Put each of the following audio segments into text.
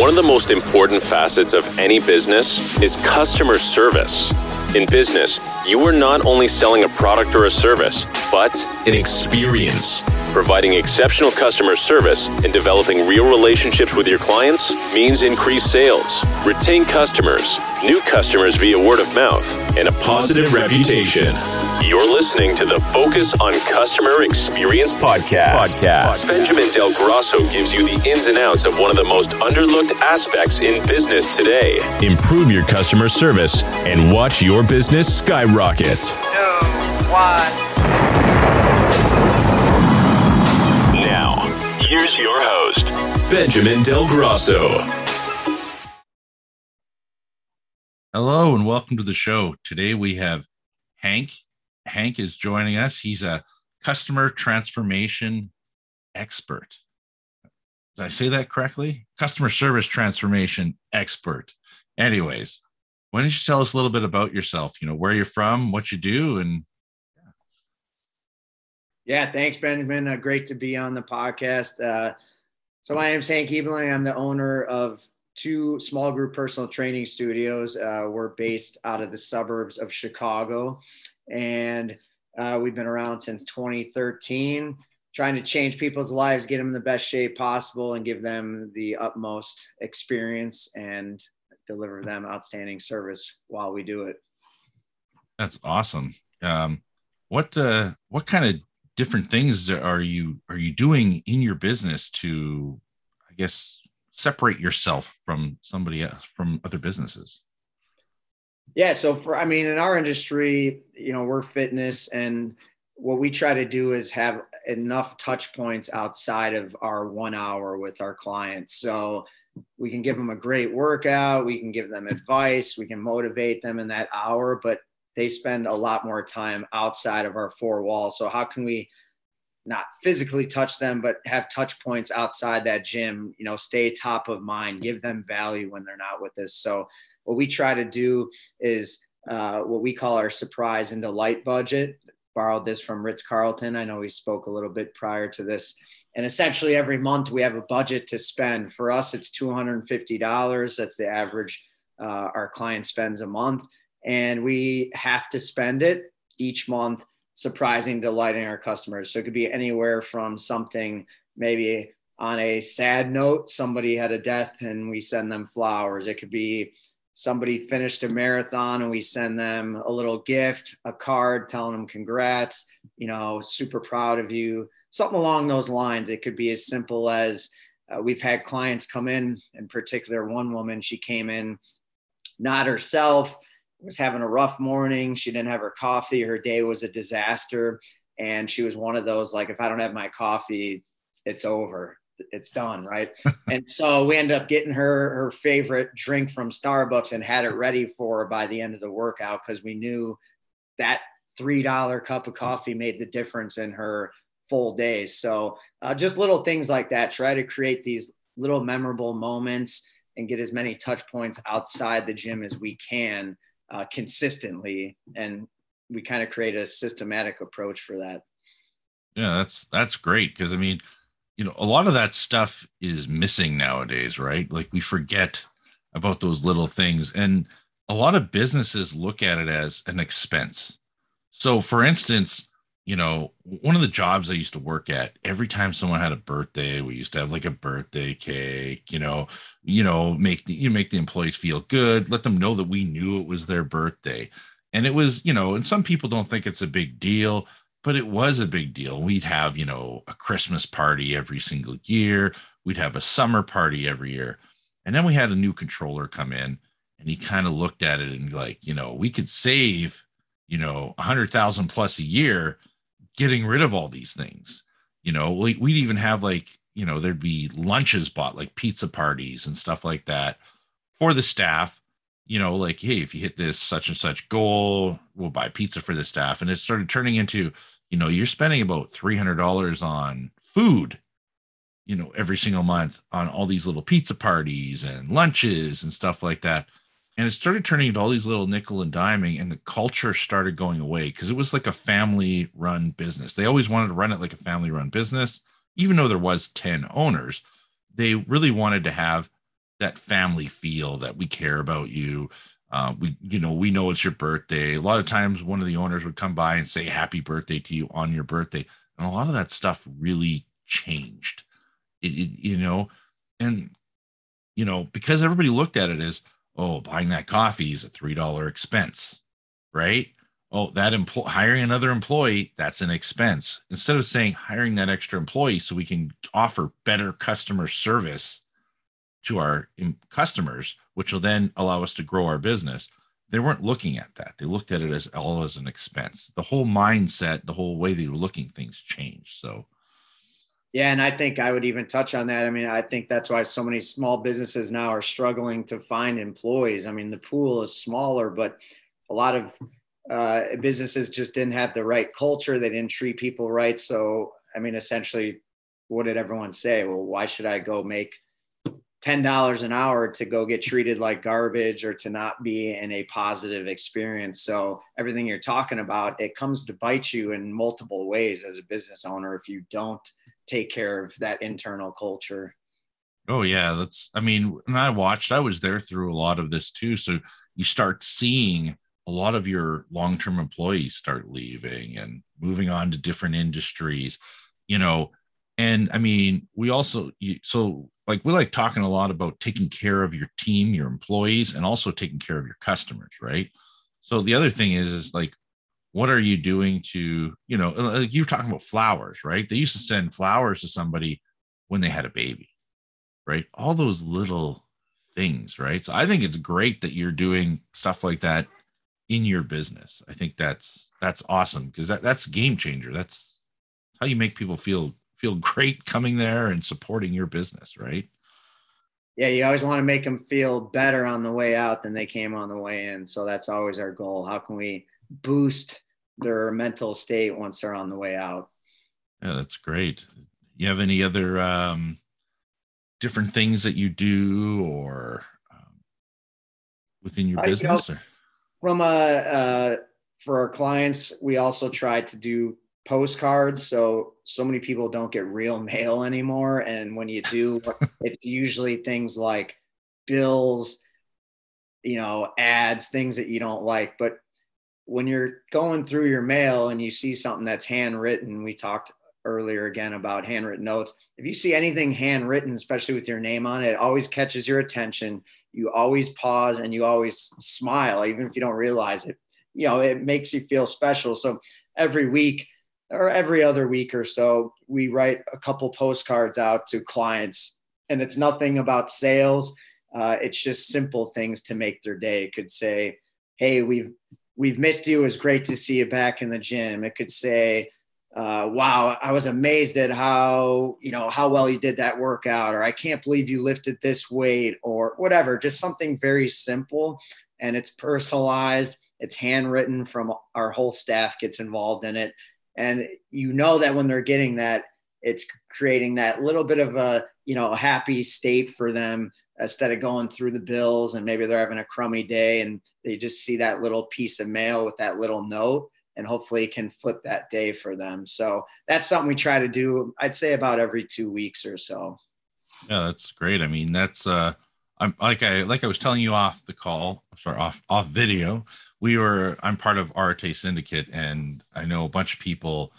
One of the most important facets of any business is customer service. In business, you are not only selling a product or a service, but an experience. Providing exceptional customer service and developing real relationships with your clients means increased sales, retain customers, new customers via word of mouth, and a positive reputation. You're listening to the Focus on Customer Experience podcast. podcast. Benjamin Del Grosso gives you the ins and outs of one of the most underlooked aspects in business today. Improve your customer service and watch your business skyrocket. Two, one. Here's your host, Benjamin Del Grosso. Hello and welcome to the show. Today we have Hank Hank is joining us. He's a customer transformation expert. Did I say that correctly? Customer service transformation expert. Anyways, why don't you tell us a little bit about yourself? You know, where you're from, what you do, and yeah, thanks, Benjamin. Uh, great to be on the podcast. Uh, so my name is Hank Ebeling. I'm the owner of two small group personal training studios. Uh, we're based out of the suburbs of Chicago and uh, we've been around since 2013 trying to change people's lives get them in the best shape possible and give them the utmost experience and deliver them outstanding service while we do it that's awesome um, what uh, what kind of different things are you are you doing in your business to i guess separate yourself from somebody else from other businesses yeah. So for, I mean, in our industry, you know, we're fitness and what we try to do is have enough touch points outside of our one hour with our clients. So we can give them a great workout, we can give them advice, we can motivate them in that hour, but they spend a lot more time outside of our four walls. So how can we not physically touch them, but have touch points outside that gym, you know, stay top of mind, give them value when they're not with us. So what we try to do is uh, what we call our surprise and delight budget. Borrowed this from Ritz Carlton. I know we spoke a little bit prior to this. And essentially, every month we have a budget to spend. For us, it's $250. That's the average uh, our client spends a month. And we have to spend it each month, surprising, delighting our customers. So it could be anywhere from something maybe on a sad note, somebody had a death and we send them flowers. It could be somebody finished a marathon and we send them a little gift, a card telling them congrats, you know, super proud of you, something along those lines. It could be as simple as uh, we've had clients come in, in particular, one woman, she came in not herself, was having a rough morning. She didn't have her coffee. Her day was a disaster. And she was one of those, like, if I don't have my coffee, it's over it's done right and so we ended up getting her her favorite drink from starbucks and had it ready for her by the end of the workout because we knew that three dollar cup of coffee made the difference in her full days so uh, just little things like that try to create these little memorable moments and get as many touch points outside the gym as we can uh, consistently and we kind of create a systematic approach for that yeah that's that's great because i mean you know, a lot of that stuff is missing nowadays, right? Like we forget about those little things. And a lot of businesses look at it as an expense. So, for instance, you know, one of the jobs I used to work at, every time someone had a birthday, we used to have like a birthday cake, you know, you know, make the, you make the employees feel good, let them know that we knew it was their birthday. And it was, you know, and some people don't think it's a big deal, but it was a big deal. We'd have, you know, a Christmas party every single year. We'd have a summer party every year. And then we had a new controller come in and he kind of looked at it and like, you know, we could save, you know, a hundred thousand plus a year getting rid of all these things. You know, we, we'd even have like, you know, there'd be lunches bought like pizza parties and stuff like that for the staff you know, like, hey, if you hit this such and such goal, we'll buy pizza for the staff. And it started turning into, you know, you're spending about $300 on food, you know, every single month on all these little pizza parties and lunches and stuff like that. And it started turning into all these little nickel and diming, and the culture started going away because it was like a family run business. They always wanted to run it like a family run business, even though there was 10 owners. They really wanted to have that family feel that we care about you. Uh, we you know we know it's your birthday. A lot of times one of the owners would come by and say happy birthday to you on your birthday. And a lot of that stuff really changed. It, it you know? And you know because everybody looked at it as oh buying that coffee is a three dollar expense right? Oh that employee hiring another employee that's an expense. Instead of saying hiring that extra employee so we can offer better customer service to our customers which will then allow us to grow our business they weren't looking at that. They looked at it as all as an expense. The whole mindset the whole way they were looking things changed. So yeah and i think i would even touch on that i mean i think that's why so many small businesses now are struggling to find employees i mean the pool is smaller but a lot of uh, businesses just didn't have the right culture. They didn't treat people right. So, I mean, essentially, what did everyone say? Well, why should I go make $10 an hour to go get treated like garbage or to not be in a positive experience? So, everything you're talking about, it comes to bite you in multiple ways as a business owner if you don't take care of that internal culture. Oh yeah, that's I mean, and I watched, I was there through a lot of this too. So you start seeing a lot of your long-term employees start leaving and moving on to different industries you know and i mean we also so like we like talking a lot about taking care of your team your employees and also taking care of your customers right so the other thing is is like what are you doing to you know uh, like you were talking about flowers right they used to send flowers to somebody when they had a baby right all those little things right so i think it's great that you're doing stuff like that in your business. I think that's that's awesome because that, that's game changer. That's how you make people feel feel great coming there and supporting your business, right? Yeah, you always want to make them feel better on the way out than they came on the way in. So that's always our goal. How can we boost their mental state once they're on the way out? Yeah, that's great. You have any other um, different things that you do or um, within your business? You know, from a uh, for our clients, we also try to do postcards. So so many people don't get real mail anymore, and when you do, it's usually things like bills, you know, ads, things that you don't like. But when you're going through your mail and you see something that's handwritten, we talked earlier again about handwritten notes. If you see anything handwritten, especially with your name on it, it always catches your attention you always pause and you always smile, even if you don't realize it. You know, it makes you feel special. So every week or every other week or so, we write a couple postcards out to clients, and it's nothing about sales. Uh, it's just simple things to make their day. It could say, "Hey, we've we've missed you. It was great to see you back in the gym." It could say, uh, wow, I was amazed at how, you know, how well you did that workout, or I can't believe you lifted this weight, or whatever, just something very simple. And it's personalized, it's handwritten from our whole staff gets involved in it. And you know that when they're getting that, it's creating that little bit of a, you know, a happy state for them instead of going through the bills and maybe they're having a crummy day and they just see that little piece of mail with that little note and hopefully can flip that day for them. So that's something we try to do. I'd say about every two weeks or so. Yeah, that's great. I mean, that's uh, I'm like I like I was telling you off the call, sorry, off off video. We were I'm part of Arete Syndicate, and I know a bunch of people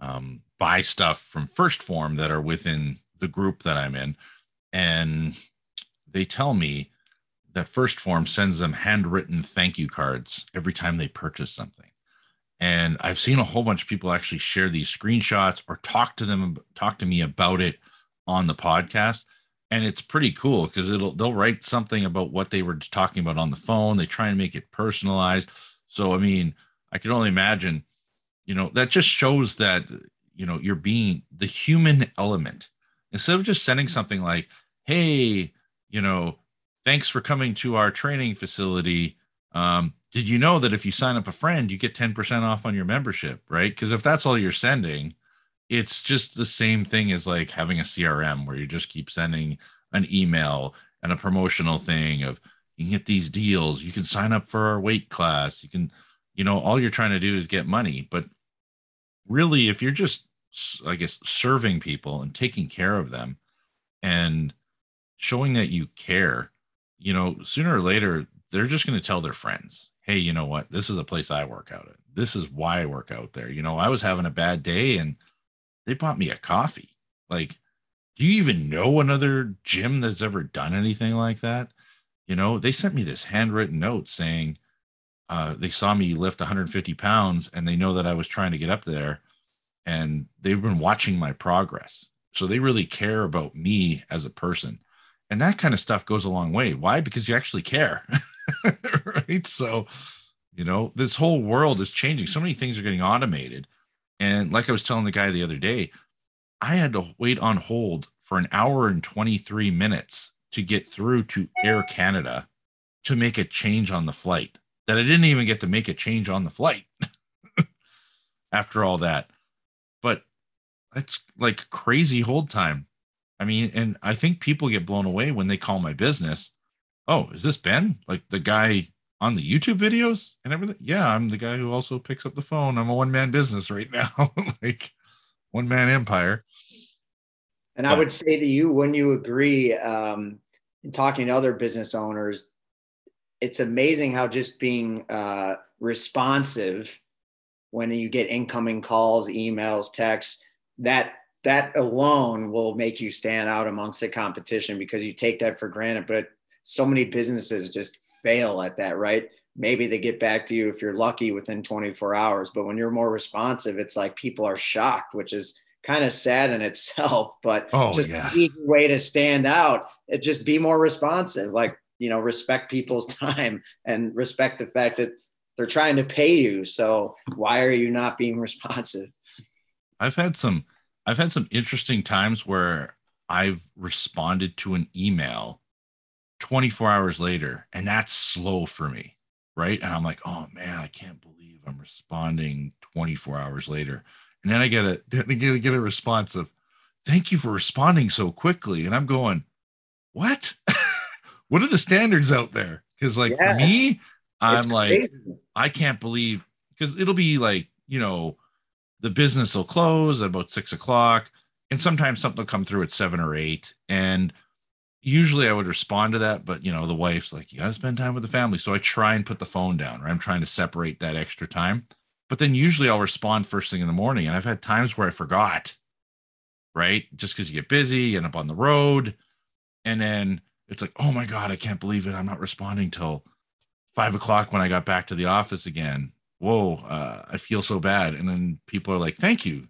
um, buy stuff from 1st Phorm that are within the group that I'm in, and they tell me that 1st Phorm sends them handwritten thank you cards every time they purchase something and I've seen a whole bunch of people actually share these screenshots or talk to them, talk to me about it on the podcast. And it's pretty cool because it'll they'll write something about what they were talking about on the phone. They try and make it personalized. So I mean, I can only imagine, you know, that just shows that you know you're being the human element instead of just sending something like, "Hey, you know, thanks for coming to our training facility. Um, did you know that if you sign up a friend, you get 10% off on your membership, right? Because if that's all you're sending, it's just the same thing as like having a CRM where you just keep sending an email and a promotional thing of you can get these deals, you can sign up for our weight class, you can, you know, all you're trying to do is get money. But really, if you're just, I guess, serving people and taking care of them and showing that you care, you know, sooner or later, they're just going to tell their friends, hey, you know what? This is the place I work out at. This is why I work out there. You know, I was having a bad day and they bought me a coffee. Like, do you even know another gym that's ever done anything like that? You know, they sent me this handwritten note saying uh, they saw me lift 150 pounds and they know that I was trying to get up there and they've been watching my progress. So they really care about me as a person. And that kind of stuff goes a long way. Why? Because you actually care. right. So, you know, this whole world is changing. So many things are getting automated. And like I was telling the guy the other day, I had to wait on hold for an hour and 23 minutes to get through to Air Canada to make a change on the flight that I didn't even get to make a change on the flight after all that. But that's like crazy hold time. I mean, and I think people get blown away when they call my business. Oh, is this Ben? Like the guy on the YouTube videos and everything? Yeah, I'm the guy who also picks up the phone. I'm a one man business right now, like one man empire. And I would say to you, when you agree, um, in talking to other business owners, it's amazing how just being uh, responsive when you get incoming calls, emails, texts, that that alone will make you stand out amongst the competition because you take that for granted. But so many businesses just fail at that, right? Maybe they get back to you if you're lucky within 24 hours, but when you're more responsive, it's like people are shocked, which is kind of sad in itself. But oh, just yeah. easy way to stand out, it just be more responsive. Like you know, respect people's time and respect the fact that they're trying to pay you. So why are you not being responsive? I've had some I've had some interesting times where I've responded to an email 24 hours later, and that's slow for me, right? And I'm like, oh man, I can't believe I'm responding 24 hours later. And then I get a then I get a, get a response of, thank you for responding so quickly. And I'm going, what? what are the standards out there? Because like yeah. for me, I'm like, I can't believe because it'll be like, you know, the business will close at about six o'clock and sometimes something will come through at seven or eight. And usually i would respond to that but you know the wife's like you gotta spend time with the family. So i try and put the phone down right? I'm trying to separate that extra time. But then usually i'll respond first thing in the morning and i've had times where i forgot right? Just because you get busy end up on the road and then it's like oh my god i can't believe it. I'm not responding till five o'clock when i got back to the office again whoa, uh, I feel so bad. And then people are like, thank you.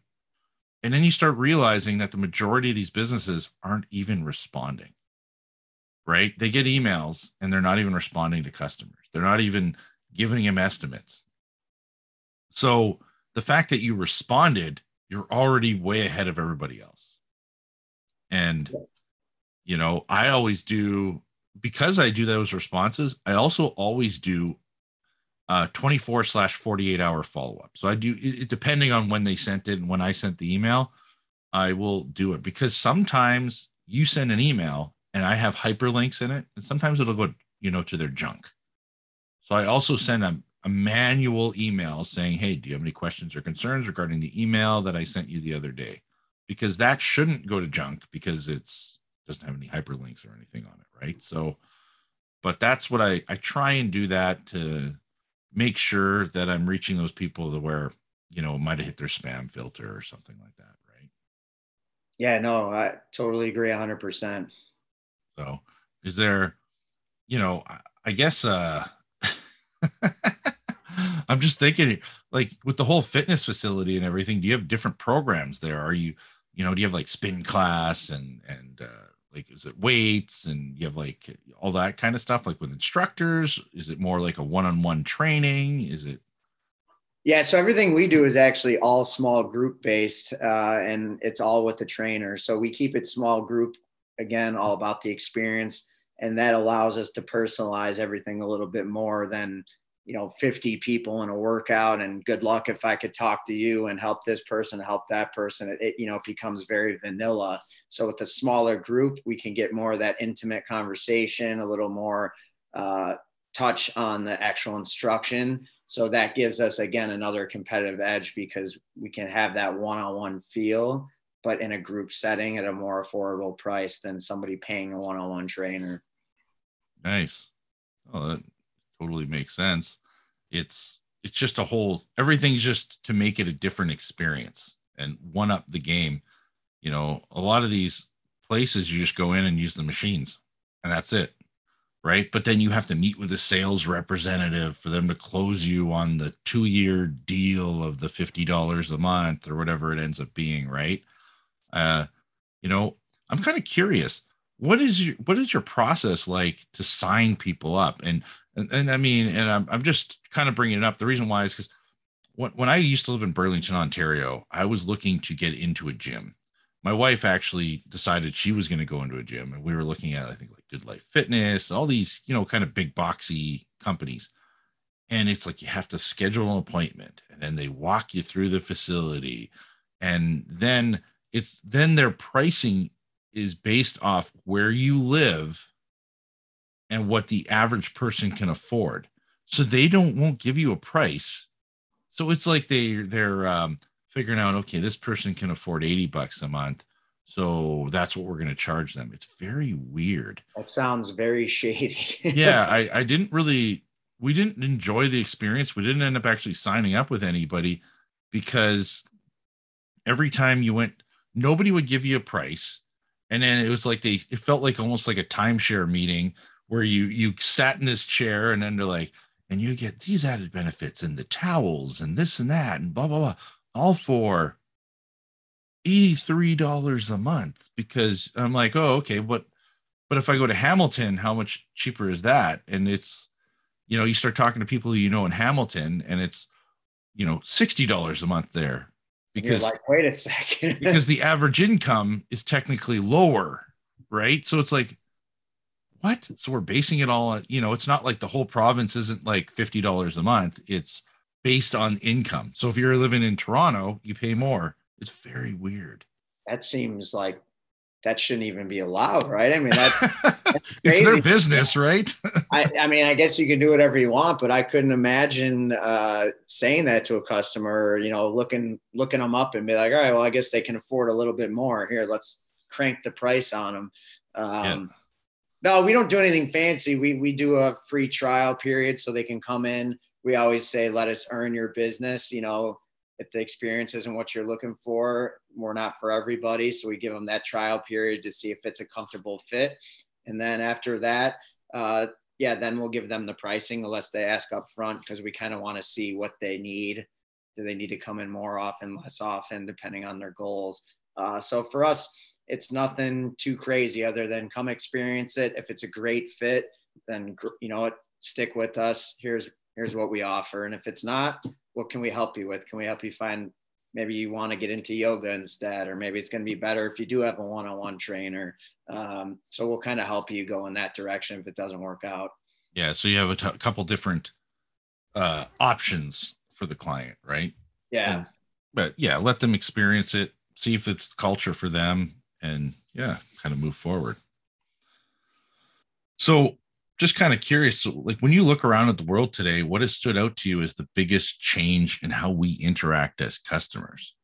And then you start realizing that the majority of these businesses aren't even responding, right? They get emails and they're not even responding to customers, they're not even giving them estimates. So the fact that you responded, you're already way ahead of everybody else. And, you know, I always do because I do those responses, I also always do uh, 24 slash 48 hour follow up. So I do it, depending on when they sent it and when I sent the email, I will do it because sometimes you send an email and I have hyperlinks in it, and sometimes it'll go, you know, to their junk. So I also send a, a manual email saying, Hey, do you have any questions or concerns regarding the email that I sent you the other day? Because that shouldn't go to junk because it's doesn't have any hyperlinks or anything on it, right? So, but that's what I I try and do that to make sure that I'm reaching those people that where you know might have hit their spam filter or something like that, right? Yeah, no, I totally agree, hundred percent. So, is there, you know, I, I guess uh I'm just thinking, like with the whole fitness facility and everything. Do you have different programs there? Are you, you know, do you have like spin class and and uh, like is it weights and you have like all that kind of stuff like with instructors? Is it more like a one-on-one training? Is it yeah so everything we do is actually all small group based uh, and it's all with the trainer. So we keep it small group again all about the experience and that allows us to personalize everything a little bit more than you know 50 people in a workout and good luck if i could talk to you and help this person help that person it, it, you know it becomes very vanilla so with a smaller group we can get more of that intimate conversation a little more uh, touch on the actual instruction so that gives us again another competitive edge because we can have that one-on-one feel but in a group setting at a more affordable price than somebody paying a one-on-one trainer. Nice. Oh, that totally makes sense. It's it's just a whole everything's just to make it a different experience and one up the game. You know, a lot of these places you just go in and use the machines and that's it. Right. But then you have to meet with a sales representative for them to close you on the two year deal of the $50 a month or whatever it ends up being. Right. Uh, you know, I'm kind of curious. What is your what is your process like to sign people up? And and, and I mean, and I'm I'm just kind of bringing it up. The reason why is because when when I used to live in Burlington, Ontario, I was looking to get into a gym. My wife actually decided she was going to go into a gym, and we were looking at I think like Good Life Fitness, all these you know kind of big boxy companies. And it's like you have to schedule an appointment, and then they walk you through the facility, and then it's then their pricing is based off where you live and what the average person can afford. So they don't won't give you a price. So it's like they they're um, figuring out okay, this person can afford 80 bucks a month. So that's what we're going to charge them. It's very weird. That sounds very shady. yeah, I, I didn't really we didn't enjoy the experience. We didn't end up actually signing up with anybody because every time you went, nobody would give you a price. And then it was like they it felt like almost like a timeshare meeting where you you sat in this chair and then they're like, and you get these added benefits and the towels and this and that and blah blah blah, all for $83 a month because I'm like, oh, okay, what but if I go to Hamilton, how much cheaper is that? And it's, you know, you start talking to people you know in Hamilton and it's, you know, $60 a month there because You're like, wait a second. because the average income is technically lower, right? So it's like, what? So we're basing it all on, you know, it's not like the whole province isn't like $50 a month. It's based on income. So if you're living in Toronto, you pay more. It's very weird. that seems like that shouldn't even be allowed, right? I mean, that's, it's their business, right? I, I mean, I guess you can do whatever you want, but I couldn't imagine uh, saying that to a customer. You know, looking looking them up and be like, all right, well, I guess they can afford a little bit more. Here, let's crank the price on them. Um, No, we don't do anything fancy. We we do a free trial period so they can come in. We always say, let us earn your business. You know, if the experience isn't what you're looking for, we're not for everybody. So we give them that trial period to see if it's a comfortable fit. And then after that, uh, yeah, then we'll give them the pricing unless they ask up front because we kind of want to see what they need. Do they need to come in more often, less often, depending on their goals? Uh, so for us, it's nothing too crazy other than come experience it. If it's a great fit, then you know what, stick with us. Here's here's what we offer, and if it's not, what can we help you with? Can we help you find maybe you want to get into yoga instead, or maybe it's going to be better if you do have a one-on-one trainer. Um, so we'll kind of help you go in that direction if it doesn't work out. Yeah. So you have a t- couple different uh, options for the client, right? Yeah. And- But yeah, let them experience it, see if it's culture for them, and yeah, kind of move forward. So just kind of curious, like when you look around at the world today, what has stood out to you as the biggest change in how we interact as customers?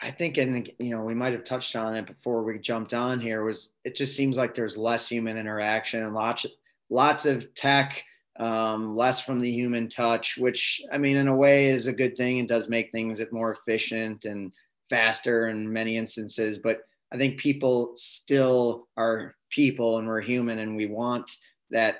I think, and you know, we might have touched on it before we jumped on here. Was it just seems like there's less human interaction and lots, lots of tech, um, less from the human touch. Which I mean, in a way, is a good thing and does make things more efficient and faster in many instances. But I think people still are people, and we're human, and we want that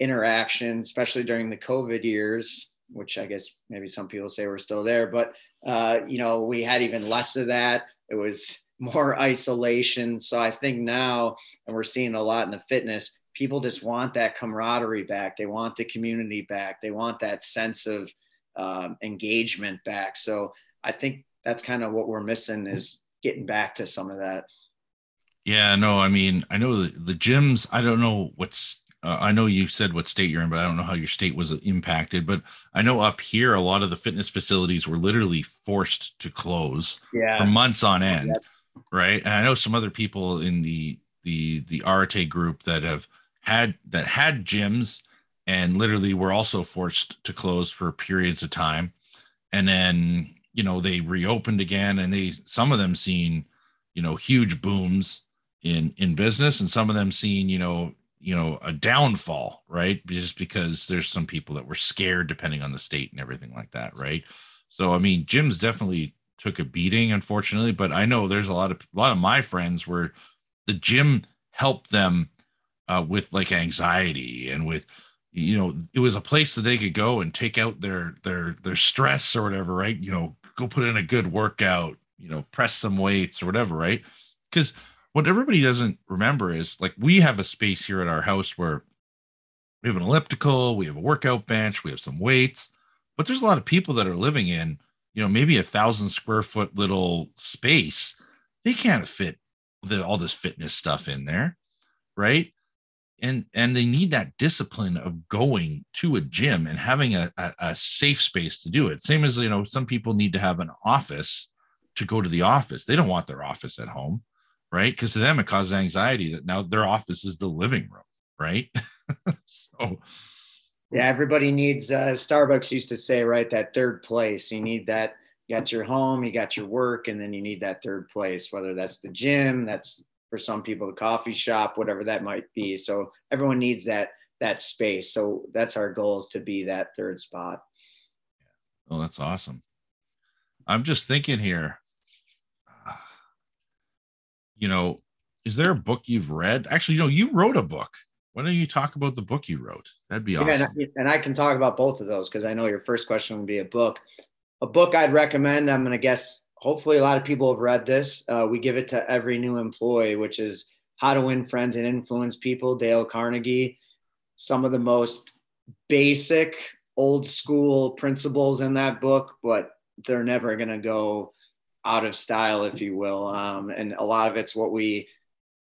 interaction, especially during the COVID years. Which I guess maybe some people say we're still there, but uh, you know, we had even less of that. It was more isolation. So I think now, and we're seeing a lot in the fitness, people just want that camaraderie back. They want the community back. They want that sense of um, engagement back. So I think that's kind of what we're missing is getting back to some of that. Yeah, no, I mean, I know the, the gyms, I don't know what's, uh, I know you said what state you're in, but I don't know how your state was impacted. But I know up here, a lot of the fitness facilities were literally forced to close Yeah. for months on end, right? And I know some other people in the the the Arete group that have had that had gyms and literally were also forced to close for periods of time. And then you know they reopened again and they some of them seen you know huge booms in in business and some of them seen you know you know a downfall right? Just because there's some people that were scared depending on the state and everything like that right? So i mean gyms definitely took a beating unfortunately but i know there's a lot of a lot of my friends where the gym helped them uh, with like anxiety and with you know it was a place that they could go and take out their their their stress or whatever right? You know go put in a good workout you know press some weights or whatever right? Because what everybody doesn't remember is like we have a space here at our house where we have an elliptical we have a workout bench we have some weights but there's a lot of people that are living in you know maybe a thousand square foot little space. They can't fit the, all this fitness stuff in there right and and they need that discipline of going to a gym and having a, a, a, safe space to do it. Same as you know some people need to have an office to go to the office. They don't want their office at home right? Because to them it causes anxiety that now their office is the living room right? So yeah everybody needs uh, starbucks used to say right that third place. You need that you got your home you got your work and then you need that third place whether that's the gym that's for some people the coffee shop whatever that might be. So everyone needs that that space. So that's our goal is to be that third spot. Oh that's awesome. I'm just thinking here you know is there a book you've read? Actually you know you wrote a book. Why don't you talk about the book you wrote? That'd be awesome and I, and I can talk about both of those because i know your first question would be a book. A book i'd recommend i'm going to guess hopefully a lot of people have read this. Uh, we give it to every new employee, which is How to Win Friends and Influence People, Dale Carnegie. Some of the most basic, old school principles in that book, but they're never going to go out of style, if you will. Um, and a lot of it's what we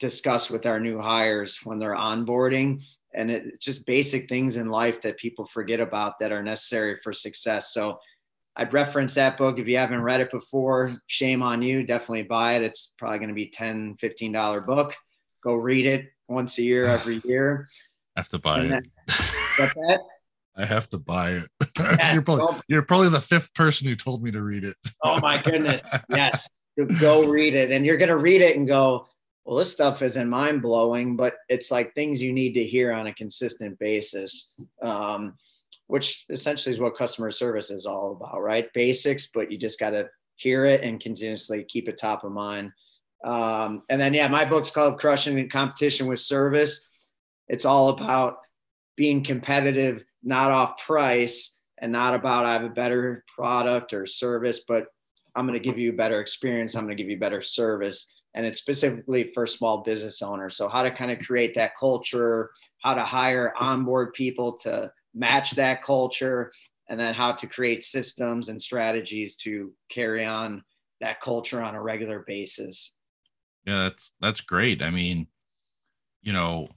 discuss with our new hires when they're onboarding. And it's just basic things in life that people forget about that are necessary for success. So I'd reference that book. If you haven't read it before, shame on you. Definitely buy it. It's probably going to be 10 $15 book. Go read it once a year, every year. I have to buy and it. That, that? I have to buy it. Yeah, you're, probably, you're probably the fifth person who told me to read it. oh my goodness. Yes. Go read it. And you're going to read it and go, well, this stuff isn't mind blowing, but it's like things you need to hear on a consistent basis. Um, which essentially is what customer service is all about, right? Basics, but you just got to hear it and continuously keep it top of mind. Um, and then, yeah, my book's called Crushing Competition with Service. It's all about being competitive, not off price, and not about I have a better product or service, but I'm going to give you a better experience. I'm going to give you better service. And it's specifically for small business owners. So, how to kind of create that culture, how to hire, onboard people to match that culture and then how to create systems and strategies to carry on that culture on a regular basis. Yeah that's that's great. I mean you know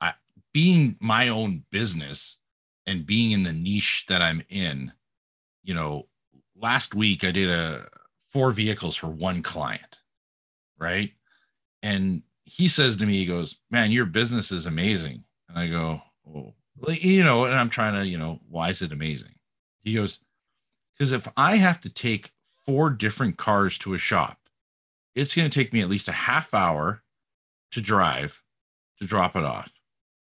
I, being my own business and being in the niche that i'm in you know last week i did a four vehicles for one client right? And he says to me he goes man your business is amazing. And i go oh like, you know, and I'm trying to, you know, why is it amazing? He goes, because if I have to take four different cars to a shop, it's going to take me at least a half hour to drive to drop it off.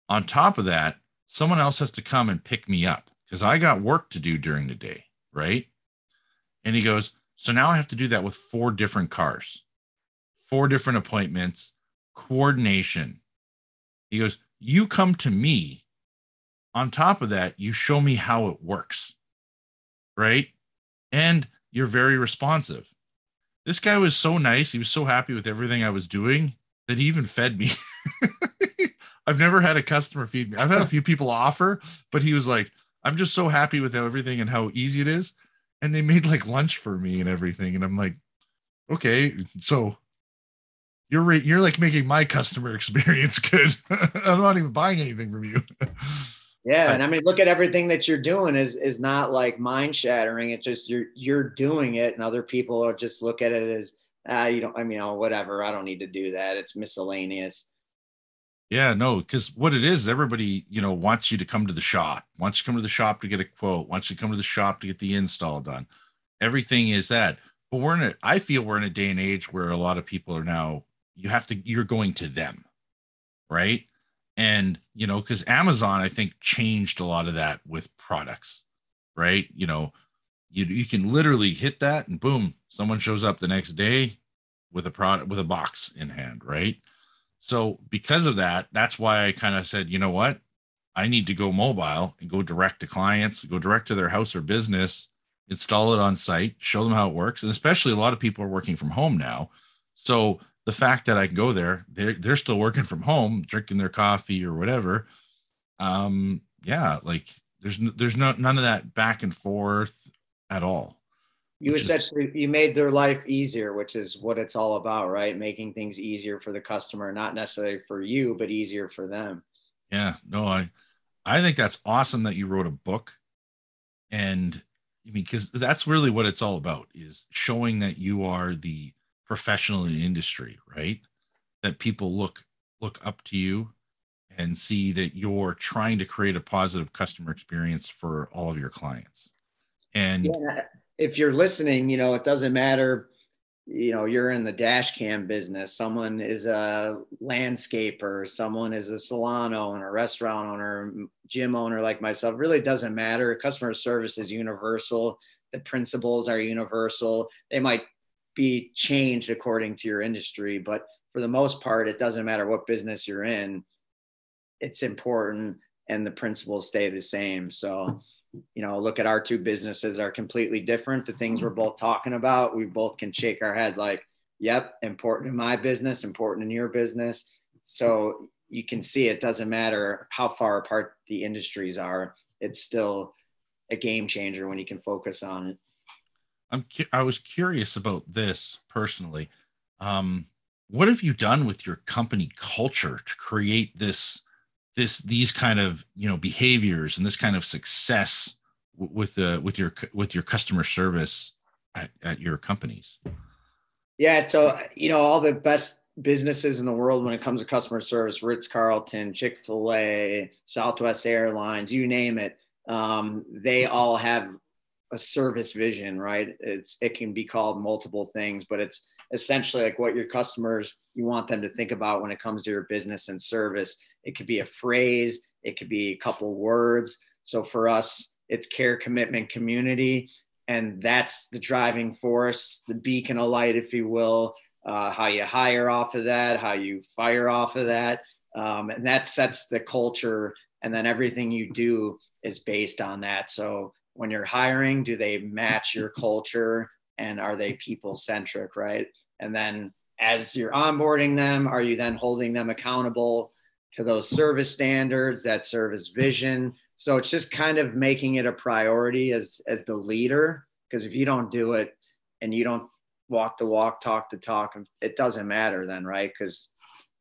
On top of that, someone else has to come and pick me up because I got work to do during the day, right? And he goes, So now I have to do that with four different cars, four different appointments, coordination. He goes, You come to me on top of that, you show me how it works, right? And you're very responsive. This guy was so nice. He was so happy with everything I was doing that he even fed me. I've never had a customer feed me. I've had a few people offer, but he was like, I'm just so happy with everything and how easy it is. And they made like lunch for me and everything. And I'm like, okay, so you're you're like making my customer experience good. I'm not even buying anything from you. Yeah, and I mean, look at everything that you're doing is is not like mind shattering. It's just you're you're doing it, and other people are just look at it as ah, you don't. I mean, oh, whatever. I don't need to do that. It's miscellaneous. Yeah, no, because what it is, everybody you know wants you to come to the shop, wants you to come to the shop to get a quote, wants you to come to the shop to get the install done, everything is that. But we're in a, I feel we're in a day and age where a lot of people are now, you have to, you're going to them, right? And, you know, because Amazon, I think, changed a lot of that with products, right? You know, you, you can literally hit that and boom, someone shows up the next day with a product, with a box in hand, right? So because of that, that's why I kind of said, you know what? I need to go mobile and go direct to clients, go direct to their house or business, install it on site, show them how it works. And especially a lot of people are working from home now. So the fact that I can go there, they're, they're still working from home, drinking their coffee or whatever. Um, yeah, like there's there's no none of that back and forth at all. You essentially is, you made their life easier, which is what it's all about, right? Making things easier for the customer, not necessarily for you, but easier for them. Yeah, no, I I think that's awesome that you wrote a book. And I mean, because that's really what it's all about is showing that you are the professional in the industry, right? That people look look up to you and see that you're trying to create a positive customer experience for all of your clients. And yeah, if you're listening, you know, it doesn't matter you know you're in the dash cam business. Someone is a landscaper someone is a salon owner restaurant owner gym owner like myself. Really doesn't matter. Customer service is universal. The principles are universal. They might be changed according to your industry but for the most part it doesn't matter what business you're in it's important and the principles stay the same so you know, look at our two businesses are completely different. The things we're both talking about, we both can shake our head like, yep, important in my business, important in your business. So you can see it doesn't matter how far apart the industries are, it's still a game changer when you can focus on it. I'm I was curious about this personally. Um, what have you done with your company culture to create this this these kind of you know behaviors and this kind of success with the uh, with your with your customer service at, at your companies yeah so you know all the best businesses in the world when it comes to customer service ritz-carlton chick-fil-a southwest airlines you name it um, they all have a service vision right? It's it can be called multiple things but it's essentially like what your customers you want them to think about when it comes to your business and service. It could be a phrase it could be a couple words. So for us it's care commitment community and that's the driving force the beacon of light if you will uh, how you hire off of that how you fire off of that um, and that sets the culture and then everything you do is based on that. So when you're hiring do they match your culture and are they people centric right and then as you're onboarding them, are you then holding them accountable to those service standards, that service vision? So it's just kind of making it a priority as as the leader. Because if you don't do it and you don't walk the walk, talk the talk, it doesn't matter then, right? Because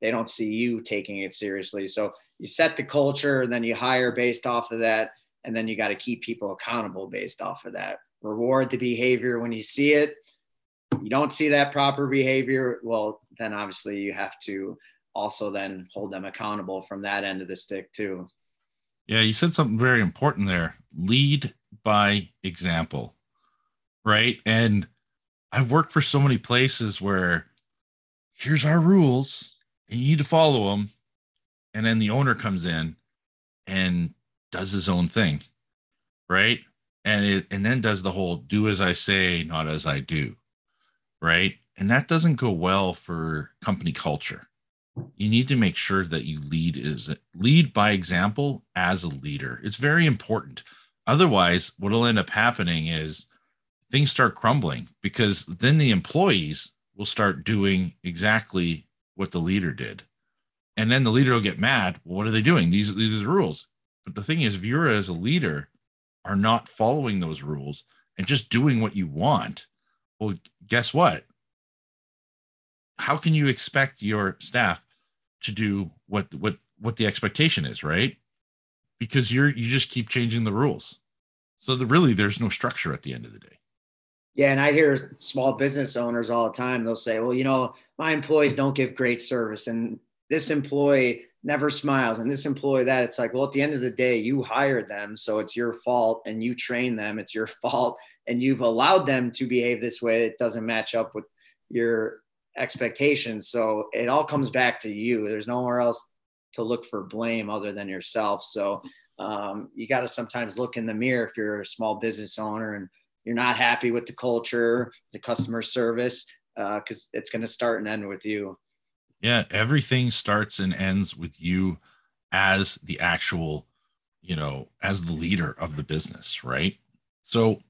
they don't see you taking it seriously. So you set the culture, and then you hire based off of that, and then you got to keep people accountable based off of that. Reward the behavior when you see it, you don't see that proper behavior, well, then obviously you have to also then hold them accountable from that end of the stick too. Yeah, you said something very important there. Lead by example. Right? And I've worked for so many places where here's our rules and you need to follow them. And then the owner comes in and does his own thing. Right? And it and then does the whole do as I say, not as I do right? And that doesn't go well for company culture. You need to make sure that you lead is lead by example as a leader. It's very important. Otherwise, what'll end up happening is things start crumbling because then the employees will start doing exactly what the leader did. And then the leader will get mad. Well, what are they doing? These, these are the rules. But the thing is, if you're as a leader are not following those rules and just doing what you want, well, guess what? How can you expect your staff to do what what what the expectation is, right? Because you're you just keep changing the rules. So the, really there's no structure at the end of the day. Yeah, and I hear small business owners all the time. They'll say, "Well, you know, my employees don't give great service," and this employee never smiles and this employee that it's like well at the end of the day you hired them so it's your fault and you train them it's your fault and you've allowed them to behave this way it doesn't match up with your expectations. So it all comes back to you. There's nowhere else to look for blame other than yourself. So um, you got to sometimes look in the mirror if you're a small business owner and you're not happy with the culture the customer service because uh, it's going to start and end with you yeah, everything starts and ends with you as the actual, you know, as the leader of the business, right? So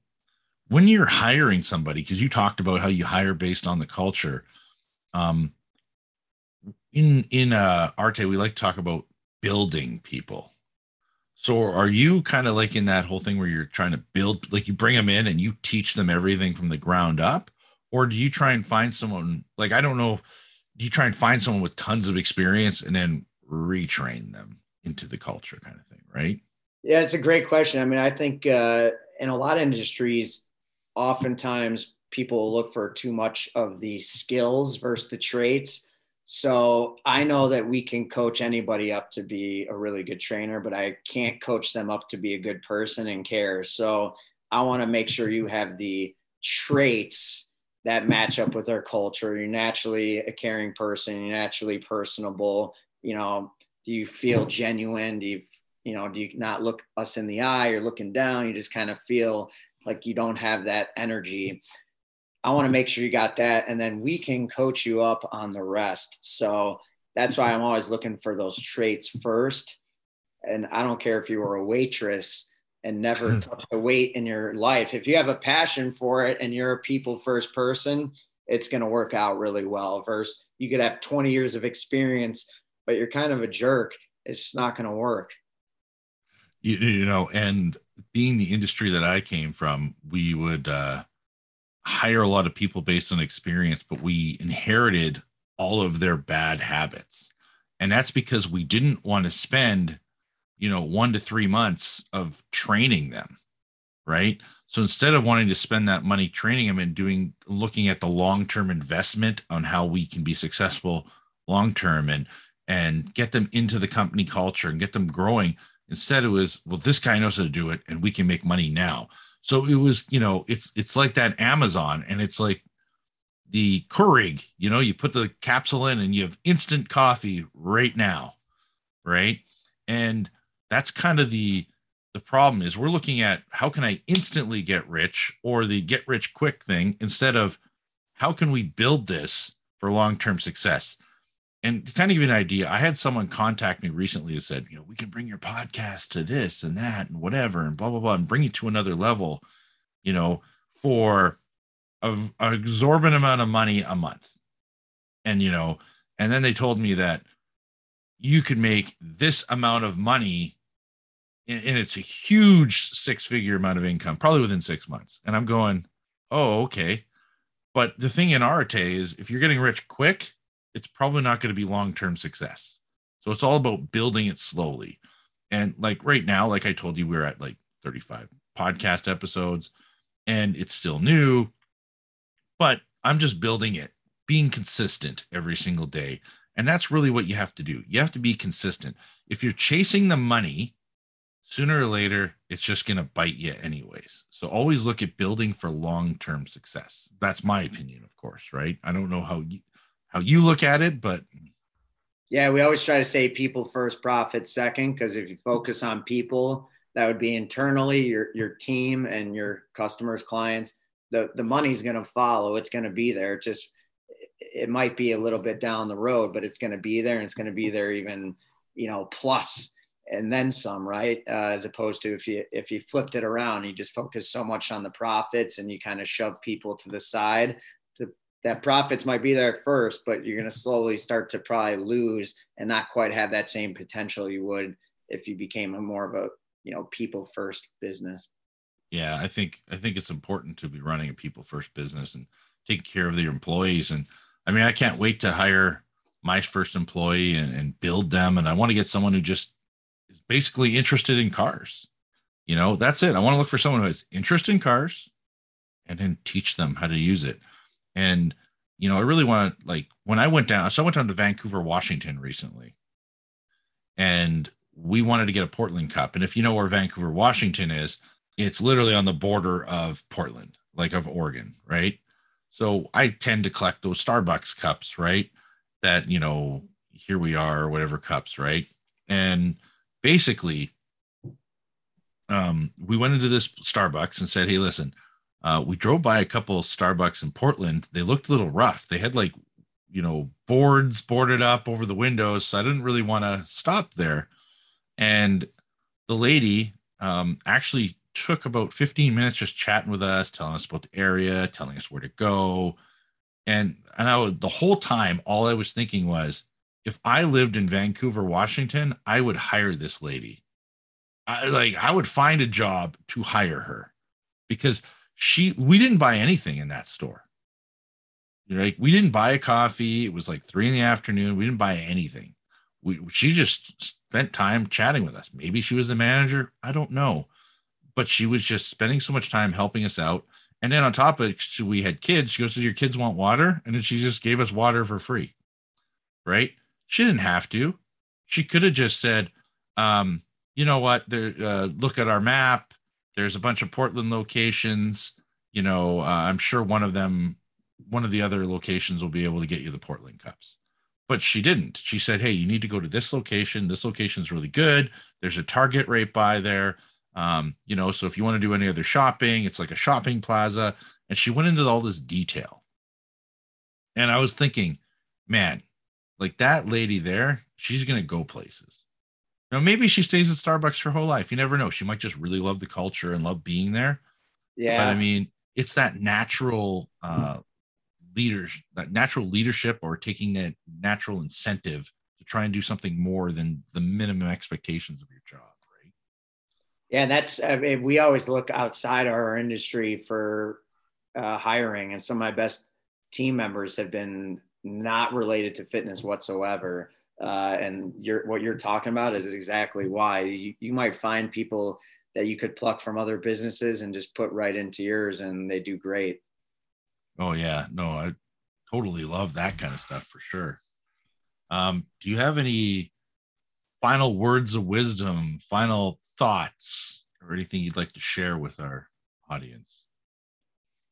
when you're hiring somebody, because you talked about how you hire based on the culture, um, in in uh, Arete, we like to talk about building people. So are you kind of like in that whole thing where you're trying to build, like you bring them in and you teach them everything from the ground up, or do you try and find someone like I don't know you try and find someone with tons of experience and then retrain them into the culture kind of thing right? Yeah it's a great question. I mean i think uh, in a lot of industries oftentimes people look for too much of the skills versus the traits. So i know that we can coach anybody up to be a really good trainer but i can't coach them up to be a good person and care. So i want to make sure you have the traits that match up with our culture. You're naturally a caring person. You're naturally personable. You know, do you feel mm-hmm. genuine? Do you, you know, do you not look us in the eye or looking down? You just kind of feel like you don't have that energy. I want to mm-hmm. make sure you got that. And then we can coach you up on the rest. So that's why mm-hmm. I'm always looking for those traits first. And I don't care if you were a waitress and never touch a weight in your life. If you have a passion for it and you're a people first person, it's going to work out really well. Versus you could have 20 years of experience, but you're kind of a jerk. It's just not going to work. You, you know, and being the industry that I came from, we would uh, hire a lot of people based on experience, but we inherited all of their bad habits. And that's because we didn't want to spend you know, one to three months of training them, right? So instead of wanting to spend that money training them and doing looking at the long-term investment on how we can be successful long-term and and get them into the company culture and get them growing, instead it was, well, this guy knows how to do it and we can make money now. So it was, you know, it's it's like that Amazon and it's like the Keurig, you know, you put the capsule in and you have instant coffee right now, right? And that's kind of the the problem is we're looking at how can I instantly get rich or the get rich quick thing instead of how can we build this for long-term success. And to kind of give you an idea, I had someone contact me recently that said, you know, we can bring your podcast to this and that and whatever and blah blah blah and bring it to another level, you know, for an exorbitant amount of money a month. And you know, and then they told me that you could make this amount of money and it's a huge six figure amount of income, probably within six months. And I'm going, oh, okay. But the thing in Arete is if you're getting rich quick, it's probably not going to be long term success. So it's all about building it slowly. And like right now, like I told you, we're at like 35 podcast episodes and it's still new, but I'm just building it, being consistent every single day. And that's really what you have to do. You have to be consistent. If you're chasing the money, sooner or later it's just going to bite you anyways. So always look at building for long-term success. That's my opinion of course right? I don't know how you how you look at it but yeah we always try to say people first profit second because if you focus on people that would be internally your your team and your customers clients the the money's going to follow. It's going to be there. Just it might be a little bit down the road but it's going to be there and it's going to be there even you know plus and then some, right? Uh, as opposed to if you if you flipped it around, you just focus so much on the profits and you kind of shove people to the side. That profits might be there first, but you're going to slowly start to probably lose and not quite have that same potential you would if you became a more of a you know people first business. Yeah, I think I think it's important to be running a people first business and taking care of your employees. And I mean, I can't wait to hire my first employee and, and build them. And I want to get someone who just basically interested in cars. You know, that's it. I want to look for someone who has interest in cars and then teach them how to use it. And you know, I really want to like when I went down, so I went down to Vancouver, Washington recently, and we wanted to get a Portland Cup. And if you know where Vancouver, Washington is, it's literally on the border of Portland, like of Oregon, right? So I tend to collect those Starbucks cups, right? That, you know, here we are, whatever cups, right? And basically, um, we went into this Starbucks and said, Hey, listen, uh, we drove by a couple Starbucks in Portland. They looked a little rough. They had like, you know, boards boarded up over the windows. So I didn't really want to stop there. And the lady um, actually took about 15 minutes just chatting with us, telling us about the area, telling us where to go. And and I was the whole time, all I was thinking was, if I lived in Vancouver, Washington, I would hire this lady. I like I would find a job to hire her because she we didn't buy anything in that store. Like we didn't buy a coffee. It was like three in the afternoon. We didn't buy anything. We she just spent time chatting with us. Maybe she was the manager. I don't know but she was just spending so much time helping us out. And then on top of it, we had kids. She goes, Does your kids want water? And then she just gave us water for free. Right? She didn't have to. She could have just said, um, you know what? There, uh, look at our map. There's a bunch of Portland locations. You know, uh, I'm sure one of them, one of the other locations will be able to get you the Portland cups. But she didn't. She said, Hey, you need to go to this location. This location is really good. There's a Target right by there um, you know, so if you want to do any other shopping, it's like a shopping plaza. And she went into all this detail. And I was thinking, man, like that lady there, she's going to go places. Now, maybe she stays at Starbucks her whole life. You never know. She might just really love the culture and love being there. Yeah. But I mean, it's that natural uh leaders, that natural leadership or taking that natural incentive to try and do something more than the minimum expectations of your job. Right? Yeah, that's I mean, we always look outside our industry for uh, hiring, and some of my best team members have been not related to fitness whatsoever. Uh, and you're, what you're talking about is exactly why you, you might find people that you could pluck from other businesses and just put right into yours, and they do great. Oh yeah, no, I totally love that kind of stuff for sure. Um, do you have any final words of wisdom, final thoughts, or anything you'd like to share with our audience?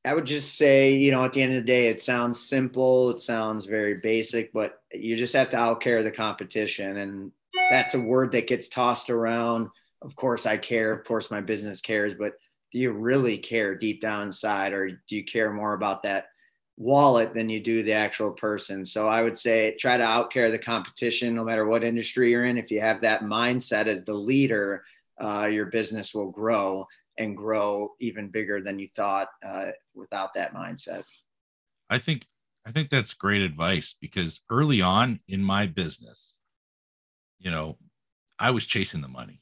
I would just say, you know, at the end of the day, it sounds simple, it sounds very basic, but you just have to outcare the competition. And that's a word that gets tossed around. Of course, I care. Of course, my business cares, but do you really care deep down inside, or do you care more about that wallet than you do the actual person. So I would say try to outcare the competition, no matter what industry you're in. If you have that mindset as the leader, uh, your business will grow and grow even bigger than you thought uh, without that mindset. I think I think that's great advice because early on in my business, you know, I was chasing the money.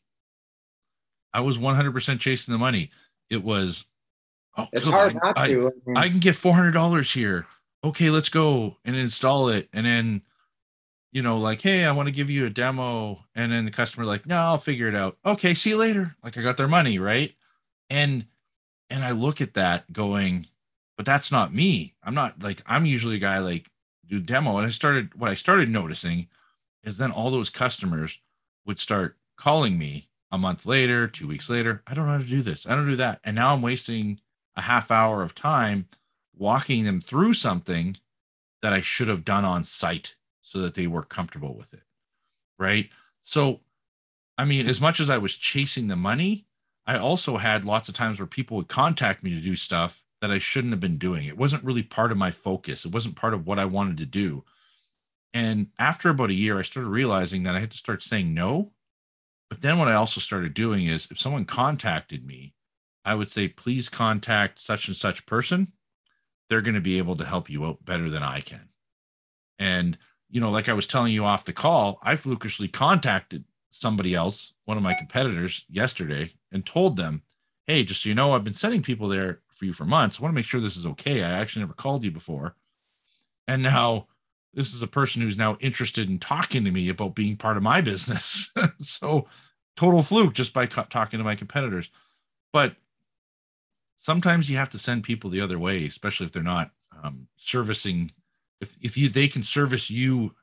I was 100% chasing the money. It was Oh, it's cool. hard not I, to. I, can get four hundred dollars here. Okay, let's go and install it, and then you know, like, hey, I want to give you a demo, and then the customer like, no, I'll figure it out. Okay, see you later. Like I got their money, right? And and I look at that going, but that's not me. I'm not like I'm usually a guy like do demo, and I started what I started noticing is then all those customers would start calling me a month later, two weeks later. I don't know how to do this. I don't do that, and now I'm wasting a half hour of time walking them through something that I should have done on site so that they were comfortable with it. Right. So, I mean, as much as I was chasing the money, I also had lots of times where people would contact me to do stuff that I shouldn't have been doing. It wasn't really part of my focus, it wasn't part of what I wanted to do. And after about a year, I started realizing that I had to start saying no. But then what I also started doing is if someone contacted me I would say, please contact such and such person. They're going to be able to help you out better than I can. And, you know, like I was telling you off the call, I flukishly contacted somebody else, one of my competitors, yesterday and told them, hey, just so you know, I've been sending people there for you for months. I want to make sure this is okay. I actually never called you before. And now this is a person who's now interested in talking to me about being part of my business. so total fluke just by co- talking to my competitors. But sometimes you have to send people the other way, especially if they're not um, servicing if if you they can service you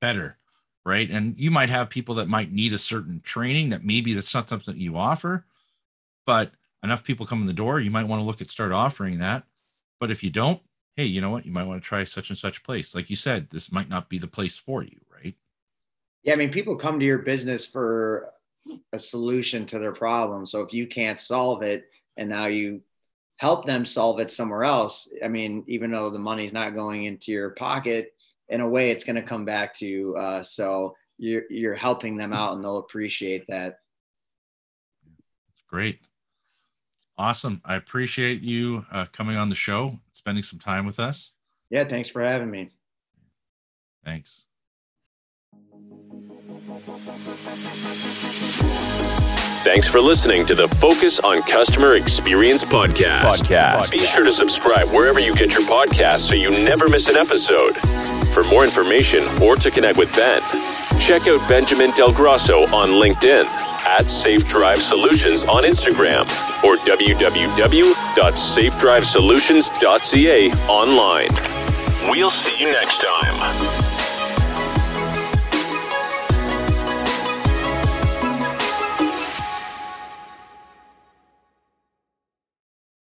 better, right? And you might have people that might need a certain training that maybe that's not something that you offer, but enough people come in the door, you might want to look at start offering that. But if you don't, hey, you know what? You might want to try such and such place. Like you said, this might not be the place for you, right? Yeah, I mean, people come to your business for a solution to their problem. So if you can't solve it and now you help them solve it somewhere else, I mean, even though the money's not going into your pocket, in a way it's going to come back to you. Uh, so you're, you're helping them out and they'll appreciate that. Great. Awesome. I appreciate you uh, coming on the show, spending some time with us. Yeah, thanks for having me. Thanks. Thanks for listening to the Focus on Customer Experience podcast. Podcast. Be sure to subscribe wherever you get your podcasts so you never miss an episode. For more information or to connect with Ben, check out Benjamin Del Grosso on LinkedIn, at Safe Drive Solutions on Instagram, or www.safedrivesolutions.ca online. We'll see you next time.